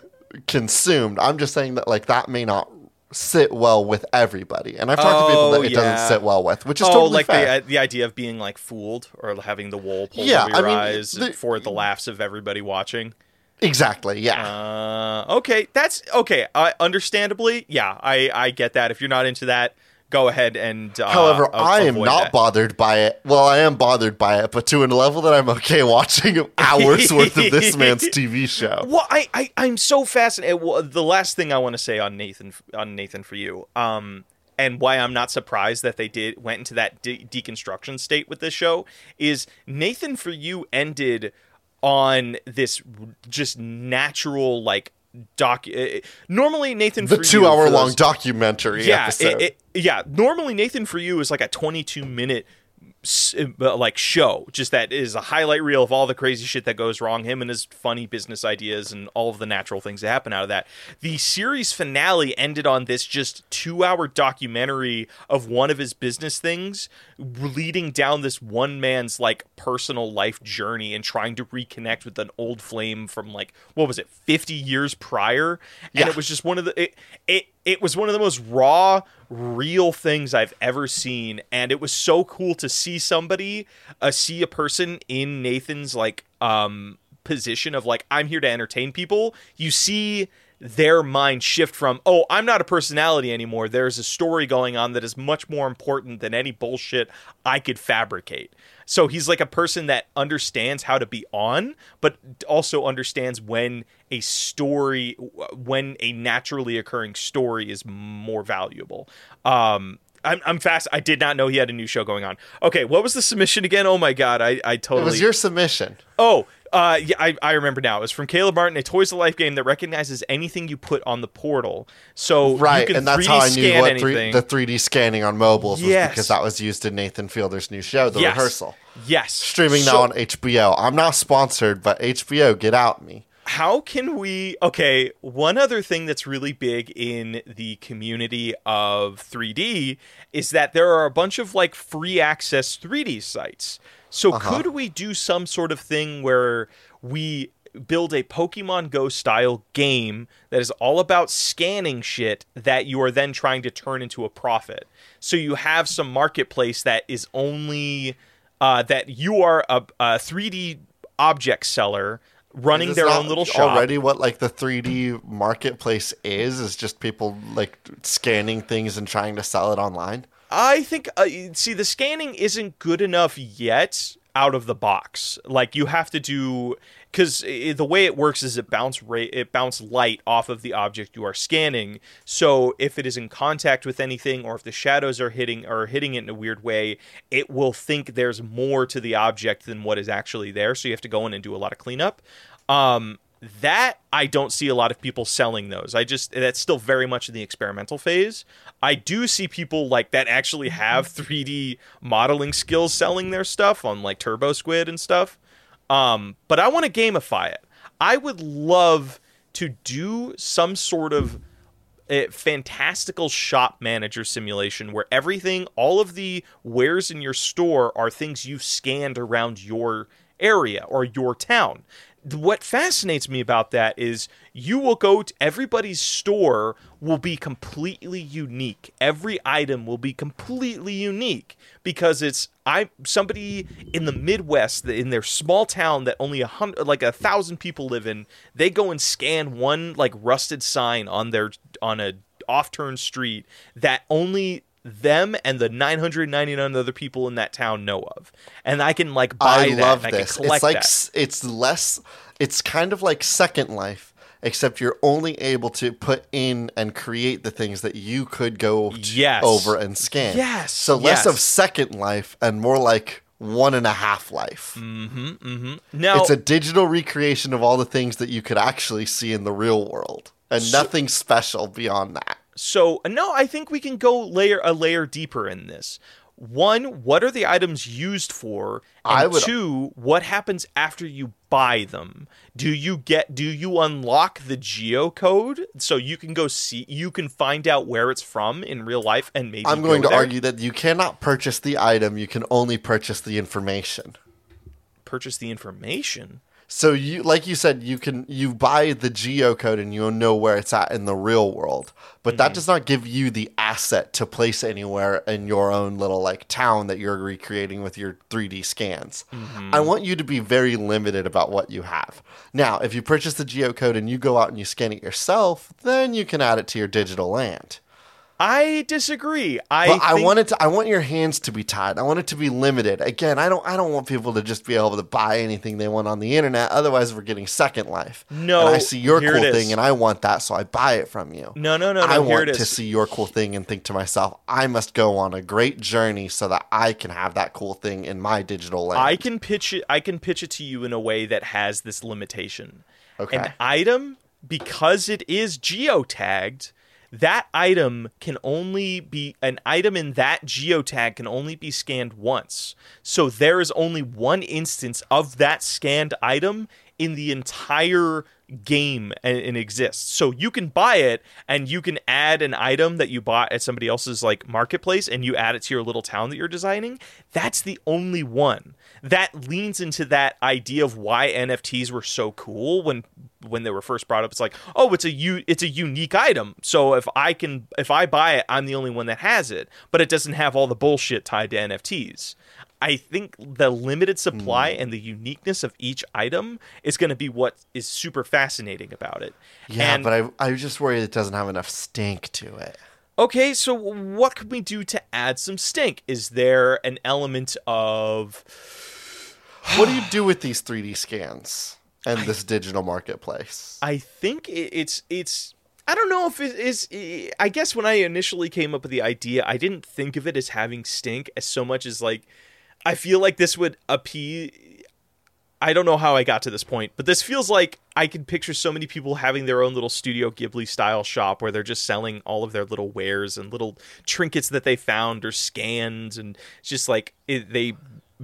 consumed. I'm just saying that like that may not sit well with everybody, and I've talked to people
Oh,
that it
yeah.
doesn't sit well with, which is
oh,
totally
like
fair.
the the idea of being like fooled or having the wool pulled
Yeah,
over your
I mean,
eyes
the-
for the laughs of everybody watching.
exactly. Yeah.
Uh, okay, that's okay. Uh, understandably, yeah, I I get that. If you're not into that, go ahead and. Uh,
However, I am not
that.
bothered by it. Well, I am bothered by it, but to a level that I'm okay watching hours worth of this man's TV show.
Well, I, I I'm so fascinated. Well, the last thing I want to say on Nathan on Nathan for you, um, and why I'm not surprised that they did went into that de- deconstruction state with this show is Nathan for you ended on this just natural like doc. uh, Normally, Nathan
The
for
two
You,
hour long documentary
yeah, it, yeah. Normally, Nathan for you is like a 22 minute Uh, like show, just that is a highlight reel of all the crazy shit that goes wrong. Him and his funny business ideas and all of the natural things that happen out of that. The series finale ended on this just two hour documentary of one of his business things, leading down this one man's like personal life journey and trying to reconnect with an old flame from like what was it, 50 years prior, and
Yeah.
it was just one of the it, it it was one of the most raw real things i've ever seen and it was so cool to see somebody uh, see a person in nathan's like um position of like i'm here to entertain people you see their mind shift from oh i'm not a personality anymore there's a story going on that is much more important than any bullshit i could fabricate so he's like a person that understands how to be on, but also understands when a story, when a naturally occurring story is more valuable. Um, I'm, I'm fast. I did not know he had a new show going on. Okay, what was the submission again? Oh my god, I, I totally.
it was your submission.
Oh, uh, yeah, I, I remember now. It was from Caleb Martin, a Toys to Life game that recognizes anything you put on the portal. So
Right,
you can
and that's
3D
how I knew what three, the 3D scanning on mobiles was
Yes.
because that was used in Nathan Fielder's new show, The
Yes.
Rehearsal.
Yes,
Streaming
So-
now on HBO. I'm not sponsored, but HBO, get out me.
How can we okay one other thing that's really big in the community of 3d is that there are a bunch of like free access 3d sites so
Uh-huh.
could we do some sort of thing where we build a pokemon go style game that is all about scanning shit that you are then trying to turn into a profit so you have some marketplace that is only uh, that you are a, a 3d object seller running their own little shop.
Already, what like the 3D marketplace is is just people like scanning things and trying to sell it online.
I think uh, see the scanning isn't good enough yet. Out of the box. Like you have to do because the way it works is it bounce rate it bounce light off of the object you are scanning. So if it is in contact with anything, or if the shadows are hitting or hitting it in a weird way, it will think there's more to the object than what is actually there. So you have to go in and do a lot of cleanup. Um, that I don't see a lot of people selling those. I just that's still very much in the experimental phase. I do see people like that actually have 3D modeling skills selling their stuff on like Turbo Squid and stuff. Um, but I want to gamify it. I would love to do some sort of a fantastical shop manager simulation where everything, all of the wares in your store are things you've scanned around your area or your town what fascinates me about that is you will go to everybody's store will be completely unique. Every item will be completely unique because it's i somebody in the midwest in their small town that only a hundred like a thousand people live in they go and scan one like rusted sign on their on a off turn street that only them and the 999 other people in that town know of and i can like buy
I
that
love
and
this.
I
It's like
that.
s- it's less. It's kind of like Second Life, except you're only able to put in and create the things that you could go
Yes.
over and scan.
Yes,
So less
yes.
of Second Life and more like one and a half life. Mm-hmm, mm-hmm.
now
It's a digital recreation of all the things that you could actually see in the real world, and nothing special beyond that.
So uh, no, I think we can go layer a layer deeper in this. One, what are the items used for? And
I would-
two, what happens after you buy them? Do you get do you unlock the geocode so you can go see you can find out where it's from in real life and maybe
I'm going
go
to
there?
argue that you cannot purchase the item; you can only purchase the information.
purchase the information.
So you, like you said, you can you buy the geocode and you'll know where it's at in the real world, but
Mm-hmm.
that does not give you the asset to place anywhere in your own little like town that you're recreating with your 3D scans.
Mm-hmm.
I want you to be very limited about what you have. Now, if you purchase the geocode and you go out and you scan it yourself, then you can add it to your digital land.
I disagree. I
But I want it to. I want your hands to be tied. I want it to be limited. Again, I don't. I don't want people to just be able to buy anything they want on the internet. Otherwise, we're getting Second Life.
No,
and I see your cool thing, and I want that, so I buy it from you.
No, no, no, no.
I want to see your cool thing and think to myself, I must go on a great journey so that I can have that cool thing in my digital land.
I can pitch it. I can pitch it to you in a way that has this limitation.
Okay.
An item, because it is geotagged, that item can only be an item in that geotag can only be scanned once. So there is only one instance of that scanned item in the entire game and it exists. So you can buy it and you can add an item that you bought at somebody else's like marketplace and you add it to your little town that you're designing. That's the only one. That leans into that idea of why NFTs were so cool when when they were first brought up. It's like, oh, it's a u- it's a unique item. So if I can if I buy it, I'm the only one that has it, but it doesn't have all the bullshit tied to NFTs. I think the limited supply
Hmm.
and the uniqueness of each item is going to be what is super fascinating about it.
yeah,
And-
but I, I just worry it doesn't have enough stink to it.
Okay, so what can we do to add some stink? Is there an element of
What do you do with these 3D scans and this digital marketplace?
I think it's it's I don't know if it is I guess when I initially came up with the idea, I didn't think of it as having stink as so much as like I feel like this would appease I don't know how I got to this point, but this feels like I can picture so many people having their own little Studio Ghibli style shop where they're just selling all of their little wares and little trinkets that they found or scanned, and it's just like it, they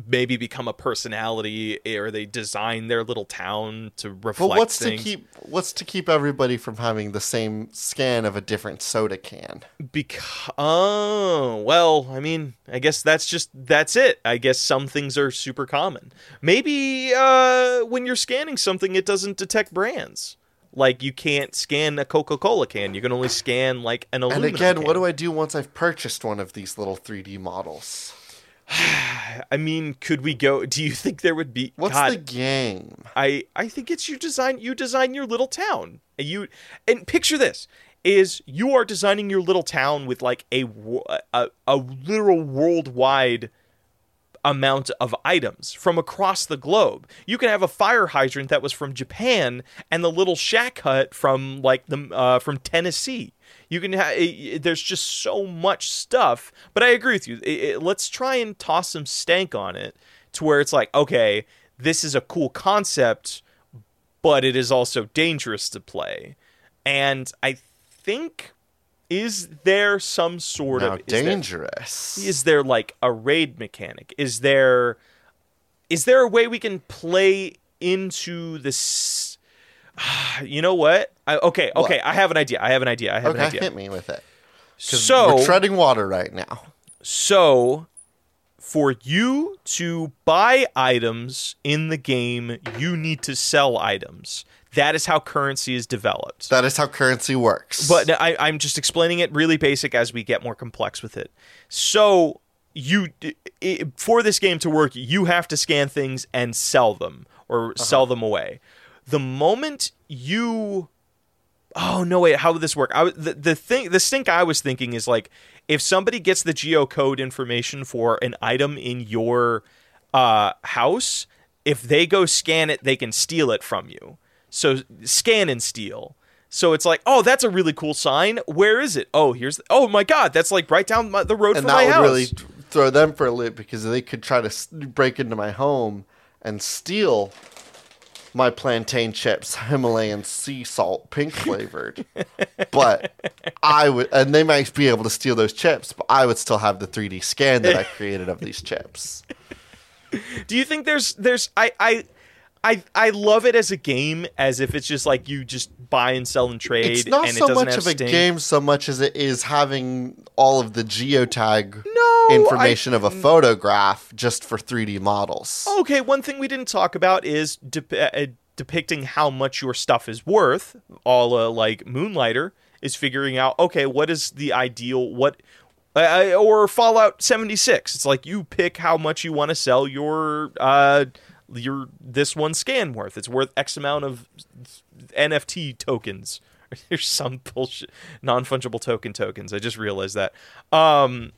maybe become a personality or they design their little town to reflect
But what's
things.
to keep what's to keep everybody from having the same scan of a different soda can?
Because oh well, I mean, I guess that's just that's it. I guess some things are super common. Maybe uh, when you're scanning something, it doesn't detect brands. Like you can't scan a Coca Cola can. You can only scan like an aluminum And
again, what do I do once I've purchased one of these little 3D models?
I mean, could we go? Do you think there would be?
What's
God,
the game?
I I think it's you design you design your little town. You and picture this is you are designing your little town with like a a, a literal worldwide amount of items from across the globe. You can have a fire hydrant that was from Japan and the little shack hut from like the uh, from Tennessee. You can ha- it- there's just so much stuff, but I agree with you. It- it- let's try and toss some stank on it to where it's like, okay, this is a cool concept, but it is also dangerous to play. And I think is there some sort
Now,
of is
dangerous.
is there like a raid mechanic is there is there a way we can play into this you know what I, okay okay i have an idea i have an idea i have an idea
hit me with it.
so
we're treading water right now.
so for you to buy items in the game you need to sell items that is how currency is developed
That is how currency works.
but I, I'm just explaining it really basic as we get more complex with it. So you i for this game to work, you have to scan things and sell them or sell them away. The moment you Oh no! Wait, how would this work? I the the thing the stink I was thinking is like if somebody gets the geocode information for an item in your uh, house, if they go scan it, they can steal it from you. So scan and steal. So it's like, oh, that's a really cool sign. Where is it? Oh, here's. oh my god, that's like right down my, the road
and
from
that
my
would
house.
really throw them for a loop because they could try to s- break into my home and steal my plantain chips, Himalayan sea salt, pink flavored. but I would, and they might be able to steal those chips, but I would still have the 3D scan that I created of these chips.
Do you think there's there's I I I I love it as a game as if it's just like you just buy and sell and trade
It's not
and it
so
doesn't
much of a game so much as it is having all of the geotag
No,
information of a photograph just for 3D models.
Okay, one thing we didn't talk about is dep- uh, depicting how much your stuff is worth. All uh, like Moonlighter is figuring out, okay, what is the ideal what uh, or Fallout 76. It's like you pick how much you want to sell your uh your this one scan worth. It's worth X amount of NFT tokens. There's some bullshit non-fungible token tokens. I just realized that. Um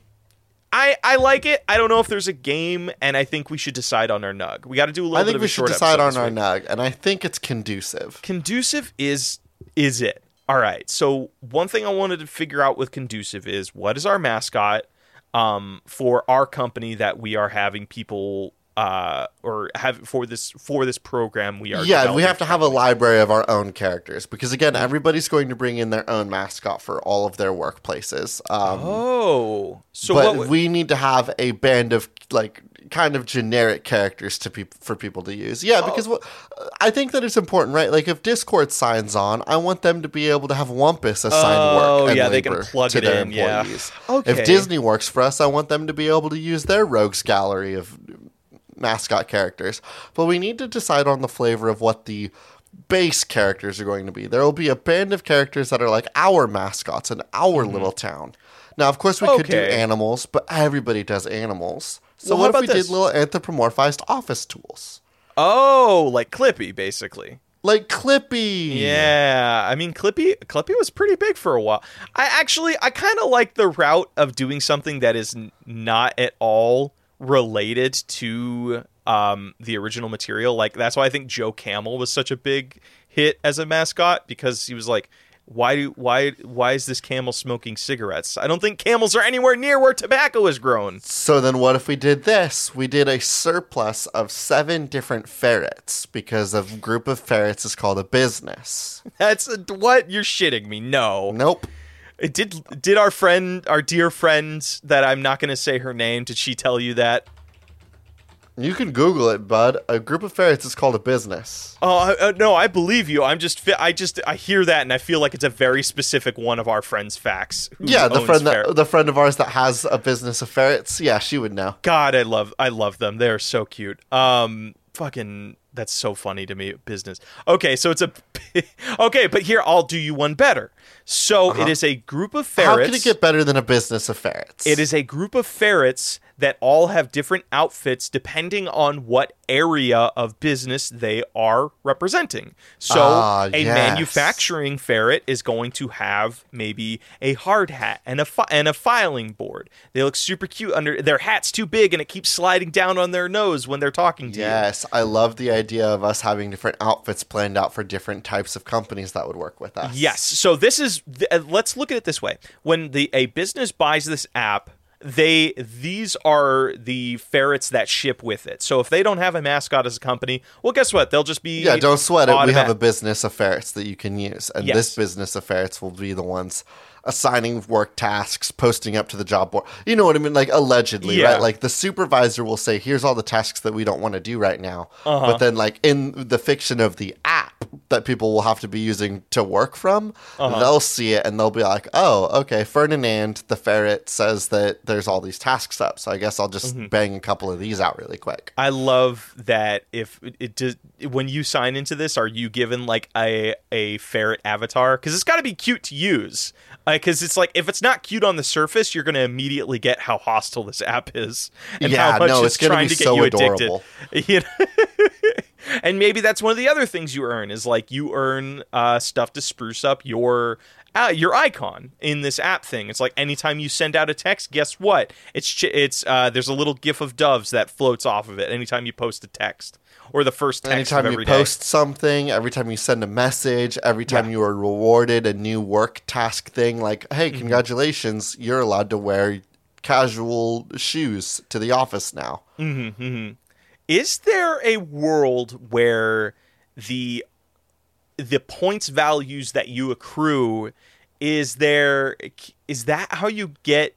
I, I like it. I don't know if there's a game, and I think we should decide on our nug. We got to do a little
I
bit
think
of
we should decide on our nug, and I think it's conducive.
Conducive is is it? All right. So one thing I wanted to figure out with conducive is what is our mascot um, for our company that we are having people uh, or have for this for this program we are.
Yeah, we have to have a library of our own characters because again, everybody's going to bring in their own mascot for all of their workplaces. Um,
Oh, so
but
would-
we need to have a band of like kind of generic characters to peop for people to use. Yeah, because
Oh.
what I think that it's important, right? Like if Discord signs on, I want them to be able to have Wumpus assign
Oh,
work. And
yeah, they can plug
to
it
their
in, yeah.
employees.
Okay.
If Disney works for us, I want them to be able to use their rogues gallery of mascot characters. But we need to decide on the flavor of what the base characters are going to be. There will be a band of characters that are like our mascots in our little town. Now, of course, we could do
Mm-hmm.
Animals, but everybody does animals. So
Well,
what if we
this?
did little anthropomorphized office tools?
oh, like Clippy, basically.
Like Clippy.
Yeah, I mean Clippy Clippy was pretty big for a while. I actually I kind of like the route of doing something that is n- not at all related to um the original material. Like that's why I think Joe Camel was such a big hit as a mascot because he was like why do why why is this camel smoking cigarettes? I don't think camels are anywhere near where tobacco is grown.
So then what if we did this? We did a surplus of seven different ferrets because a group of ferrets is called a business.
That's a, what you're shitting me. No.
Nope.
Did did our friend, our dear friend, that I'm not going to say her name, did she tell you that?
You can Google it, bud. A group of ferrets is called a business.
Oh I- uh, no, I believe you. I'm just, I just, I hear that and I feel like it's a very specific one of our friends' facts.
Yeah, the friend that the friend of ours that has a business of ferrets. Yeah, she would know.
God, I love, I love them. They're so cute. Um, fucking That's so funny to me. Business. Okay, so it's a. okay, but here I'll do you one better. So it is a group of ferrets.
Uh-huh. How can it get better than a business of ferrets?
It is a group of ferrets that all have different outfits depending on what area of business they are representing. So,
Ah,
a
yes.
manufacturing ferret is going to have maybe a hard hat and a fi- and a filing board. They look super cute under their hat's too big and it keeps sliding down on their nose when they're talking to you.
Yes, I love the idea of us having different outfits planned out for different types of companies that would work with us.
Yes. So this is th- uh, let's look at it this way. When the a business buys this app, they these are the ferrets that ship with it. So if they don't have a mascot as a company, well guess what? They'll just be
Yeah, don't sweat it. We have a business of ferrets that you can use, and
Yes.
this business of ferrets will be the ones assigning work tasks, posting up to the job board. You know what I mean? Like allegedly,
Yeah.
right? Like the supervisor will say, "Here's all the tasks that we don't want to do right now,"
Uh-huh.
but then, like in the fiction of the app that people will have to be using to work from,
Uh-huh.
they'll see it and they'll be like, "Oh, okay." Ferdinand, the ferret, says that there's all these tasks up, so I guess I'll just
Mm-hmm.
bang a couple of these out really quick.
I love that if it does when you sign into this, are you given like a a ferret avatar? Because it's got to be cute to use. Because it's like if it's not cute on the surface, you're going to immediately get how hostile this app is and
Yeah,
how much
no,
it's,
it's
trying
be
to get
so
you
adorable.
addicted. You know? and maybe that's one of the other things you earn is like you earn uh, stuff to spruce up your uh, your icon in this app thing. It's like anytime you send out a text, guess what? It's ch- it's uh, there's a little gif of doves that floats off of it anytime you post a text or the first text
Anytime you
day.
post something, every time you send a message, every time
Yeah.
you are rewarded a new work task thing, like, hey,
Mm-hmm.
congratulations, you're allowed to wear casual shoes to the office now.
Is there a world where the the points values that you accrue is there is that how you get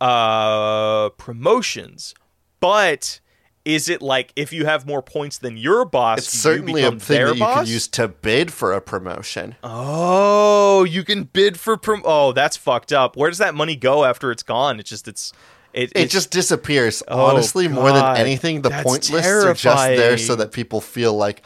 uh promotions but is it like if you have more points than your boss
It's
you
certainly a thing
their
that you
boss?
could use to bid for a promotion.
oh you can bid for prom- oh that's fucked up where does that money go after it's gone it's just it's it,
It just disappears.
Oh,
Honestly, more than anything, the point lists are just there so that people feel like,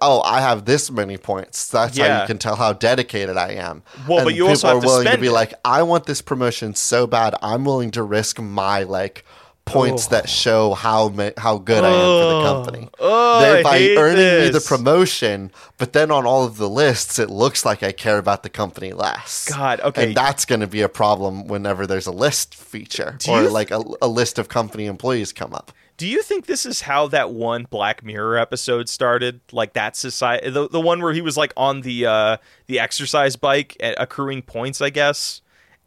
oh, I have this many points. That's how you can tell how dedicated I am.
Well,
and
but you also
people
have
are
to
willing to
spend
be
it.
like, I want this promotion so bad, I'm willing to risk my like points
Oh.
that show how ma- how good I am for the company.
Oh,
Thereby earning me the promotion, but then on all of the lists, it looks like I care about the company less.
God, okay.
And that's going to be a problem whenever there's a list feature
Do
or
you-
like a, a list of company employees come up.
Do you think this is how that one Black Mirror episode started? Like that society, the, the one where he was like on the uh, the exercise bike, at accruing points, I guess,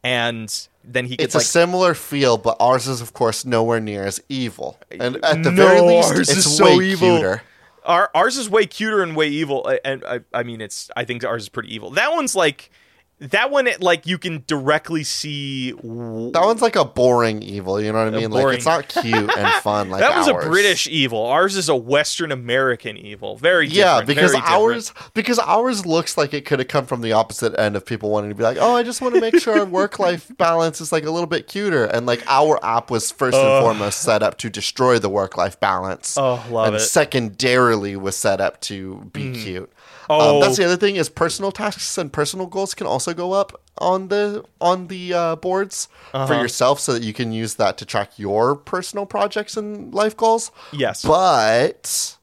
and then he
It's
gets
a
like,
similar feel, but ours is, of course, nowhere near as evil. And at the
No,
very least,
ours
it's
is so
way
evil.
cuter.
our, ours is way cuter and way evil, and I, I mean, it's I think ours is pretty evil. That one's like that one, it, like you can directly see. w-
That one's like a boring evil, you know what I mean? Like it's not cute and fun like
that was
ours.
a British evil. Ours is a Western American evil. Very
Yeah, because
very different.
ours because ours looks like it could have come from the opposite end of people wanting to be like, oh, I just want to make sure our work life balance is like a little bit cuter, and like our app was first and foremost set up to destroy the work life balance.
Oh, love
and
it.
secondarily was set up to be mm. cute.
Oh.
Um, that's the other thing is personal tasks and personal goals can also go up on the on the uh, boards for
Uh-huh.
yourself, so that you can use that to track your personal projects and life goals.
Yes.
But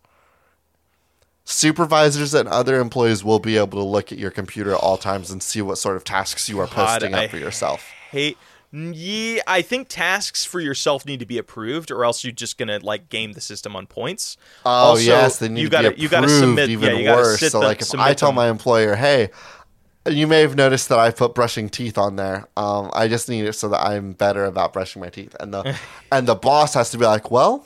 supervisors and other employees will be able to look at your computer at all times and see what sort of tasks you are
God,
posting up
I
for yourself.
hate yeah i think tasks for yourself need to be approved or else you're just gonna like game the system on points
Oh
Also,
yes, they need
you
to
gotta
be
you gotta submit
even
yeah
worse. so
them-
like if I tell
them.
my employer, hey, you may have noticed that I put brushing teeth on there. Um, I just need it so that I'm better about brushing my teeth. And the and the boss has to be like, well,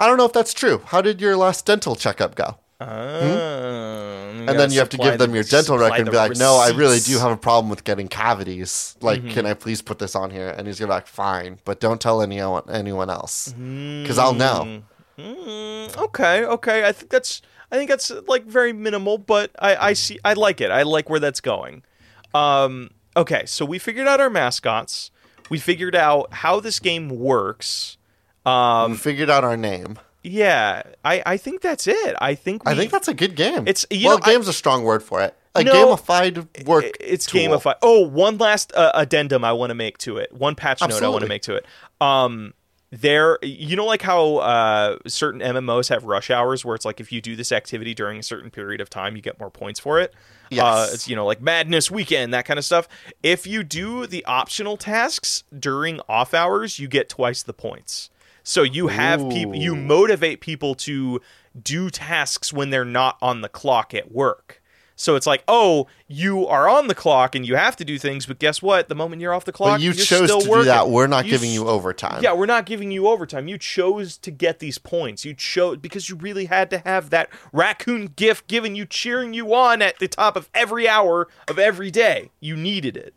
I don't know if that's true. How did your last dental checkup go?
And
and then you have to give them your dental record and be like, "No, I really do have a problem with getting cavities. Like,
Mm-hmm.
can I please put this on here?" And he's gonna be like, "Fine, but don't tell anyone anyone else, because I'll know."
Mm, okay okay i think that's i think that's like very minimal but i i see i like it i like where that's going um okay so we figured out our mascots we figured out how this game works um
We figured out our name.
Yeah, I, I think that's it. I think we,
I think that's a good game.
It's- you
well,
know, I-
game's a strong word for it. A
No,
gamified work.
it's
tool.
gamified. Oh, one last uh, addendum I want to make to it. One patch note I want to make to it. Um, there, you know, like how uh, certain MMOs have rush hours, where it's like if you do this activity during a certain period of time, you get more points for it.
Yes.
Uh, it's you know like Madness Weekend, that kind of stuff. If you do the optional tasks during off hours, you get twice the points. So you have people, you motivate people to do tasks when they're not on the clock at work. So it's like, oh, you are on the clock and you have to do things, but guess what? The moment you're off the clock,
But you
you're
chose
still
to do
working.
that. We're not
You
giving you overtime.
Yeah, we're not giving you overtime. You chose to get these points. You chose because you really had to have that raccoon gift given you, cheering you on at the top of every hour of every day. You needed it.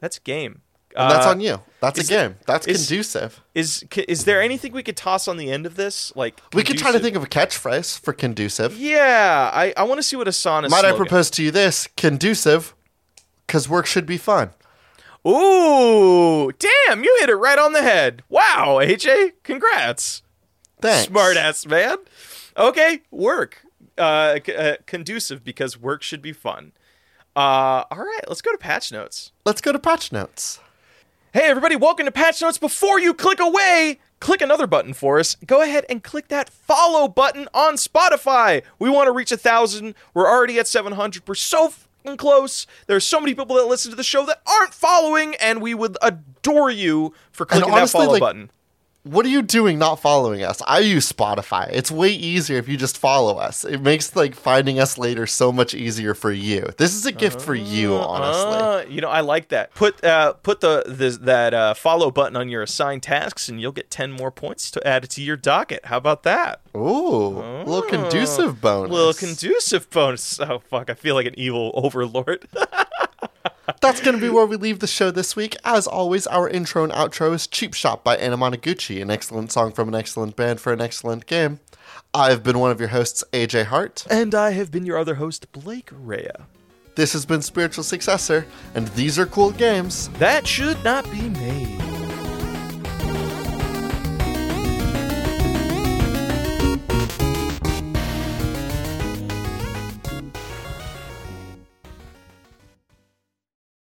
That's a game.
And that's
Uh,
on you. That's
is-
a game. That's
is-
conducive.
Is is there anything we could toss on the end of this? Like
We could try to think of a catchphrase for conducive.
Yeah, I, I want to see what Asana's.
Might I propose to you this? Conducive, because work should be fun.
Ooh, damn! You hit it right on the head. Wow, AJ, congrats.
Thanks.
Smart ass man. Okay, work. Uh, c- uh, conducive because work should be fun. Uh, all right, let's go to patch notes.
Let's go to patch notes.
Hey, everybody, welcome to Patch Notes. Before you click away, click another button for us. Go ahead and click that follow button on Spotify. We want to reach a thousand. We're already at 700. We're so fucking close. There's so many people that listen to the show that aren't following, and we would adore you for clicking
honestly,
that follow
like-
button.
What are you doing not following us? I use Spotify. It's way easier if you just follow us. It makes like finding us later so much easier for you. This is a gift for you, honestly.
Uh, you know, I like that. Put uh, put the, the that uh, follow button on your assigned tasks, and you'll get ten more points to add to your docket. How about that?
Ooh, a little conducive bonus.
Little conducive bonus. Oh fuck! I feel like an evil overlord.
That's going to be where we leave the show this week. As always, our intro and outro is Cheap Shop by Anamanaguchi, an excellent song from an excellent band for an excellent game. I've been one of your hosts, AJ Hart.
and I have been your other host, Blake Rhea.
This has been Spiritual Successor, and these are cool games.
That should not be made.